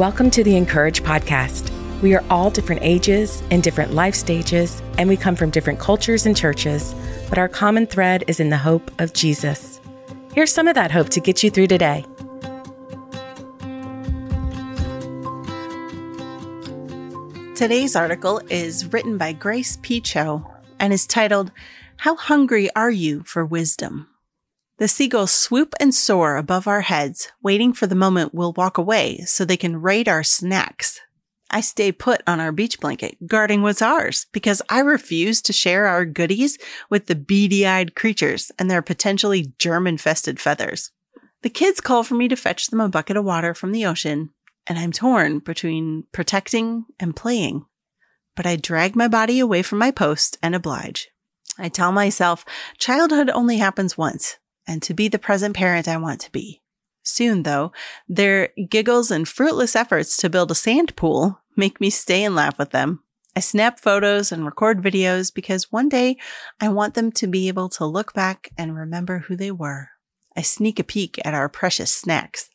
Welcome to the (in)courage podcast. We are all different ages and different life stages, and we come from different cultures and churches, but our common thread is in the hope of Jesus. Here's some of that hope to get you through today. Today's article is written by Grace P. Cho and is titled, How Hungry Are You for Wisdom? The seagulls swoop and soar above our heads, waiting for the moment we'll walk away so they can raid our snacks. I stay put on our beach blanket, guarding what's ours, because I refuse to share our goodies with the beady eyed creatures and their potentially germ infested feathers. The kids call for me to fetch them a bucket of water from the ocean, and I'm torn between protecting and playing. But I drag my body away from my post and oblige. I tell myself childhood only happens once, and to be the present parent I want to be. Soon, though, their giggles and fruitless efforts to build a sand pool make me stay and laugh with them. I snap photos and record videos because one day I want them to be able to look back and remember who they were. I sneak a peek at our precious snacks,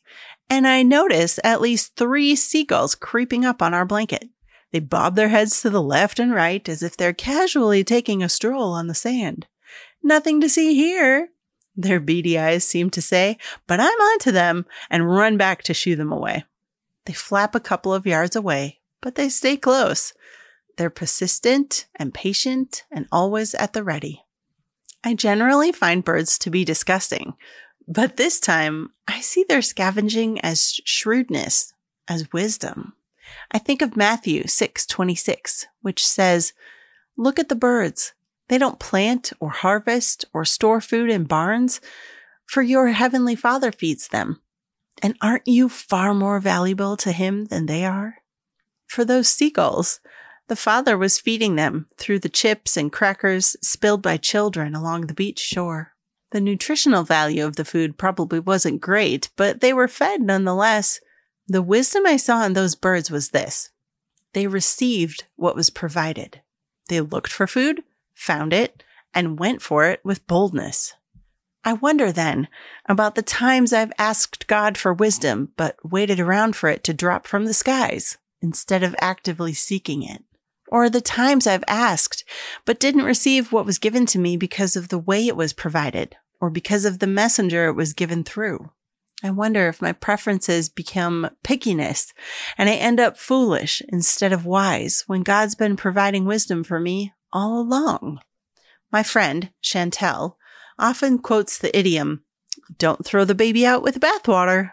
and I notice at least three seagulls creeping up on our blanket. They bob their heads to the left and right as if they're casually taking a stroll on the sand. Nothing to see here, their beady eyes seem to say, but I'm onto them and run back to shoo them away. They flap a couple of yards away, but they stay close. They're persistent and patient and always at the ready. I generally find birds to be disgusting, but this time I see their scavenging as shrewdness, as wisdom. I think of Matthew 6:26, which says, "Look at the birds. They don't plant or harvest or store food in barns, for your heavenly Father feeds them. And aren't you far more valuable to him than they are? For those seagulls, the Father was feeding them through the chips and crackers spilled by children along the beach shore. The nutritional value of the food probably wasn't great, but they were fed nonetheless. The wisdom I saw in those birds was this. They received what was provided. They looked for food, found it, and went for it with boldness. I wonder then about the times I've asked God for wisdom, but waited around for it to drop from the skies instead of actively seeking it. Or the times I've asked, but didn't receive what was given to me because of the way it was provided or because of the messenger it was given through. I wonder if my preferences become pickiness and I end up foolish instead of wise when God's been providing wisdom for me all along. My friend, Chantel, often quotes the idiom, don't throw the baby out with the bathwater.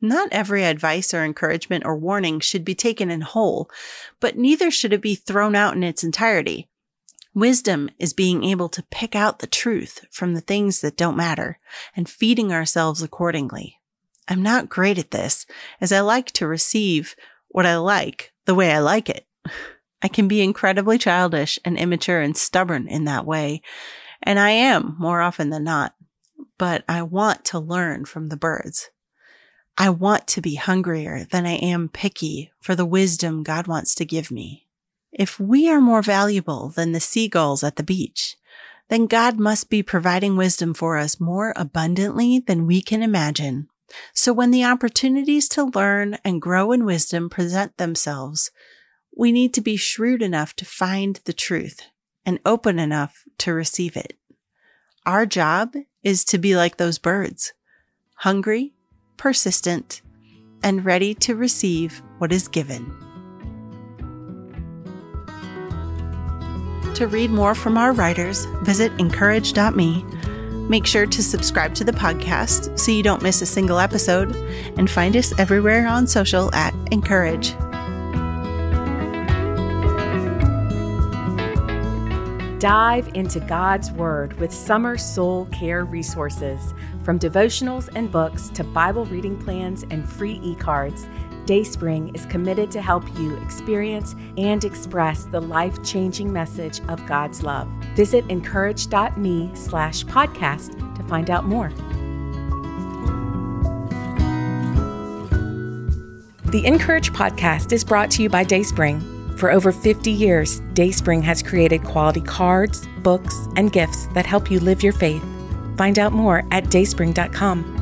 Not every advice or encouragement or warning should be taken in whole, but neither should it be thrown out in its entirety. Wisdom is being able to pick out the truth from the things that don't matter and feeding ourselves accordingly. I'm not great at this, as I like to receive what I like the way I like it. I can be incredibly childish and immature and stubborn in that way. And I am more often than not. But I want to learn from the birds. I want to be hungrier than I am picky for the wisdom God wants to give me. If we are more valuable than the seagulls at the beach, then God must be providing wisdom for us more abundantly than we can imagine. So when the opportunities to learn and grow in wisdom present themselves, we need to be shrewd enough to find the truth and open enough to receive it. Our job is to be like those birds, hungry, persistent, and ready to receive what is given. To read more from our writers, visit incourage.me. Make sure to subscribe to the podcast so you don't miss a single episode, and find us everywhere on social at (in)courage. Dive into God's Word with Summer Soul Care resources. From devotionals and books to Bible reading plans and free e cards, Dayspring is committed to help you experience and express the life changing message of God's love. Visit incourage.me slash podcast to find out more. The (in)courage podcast is brought to you by Dayspring. For over 50 years, Dayspring has created quality cards, books, and gifts that help you live your faith. Find out more at dayspring.com.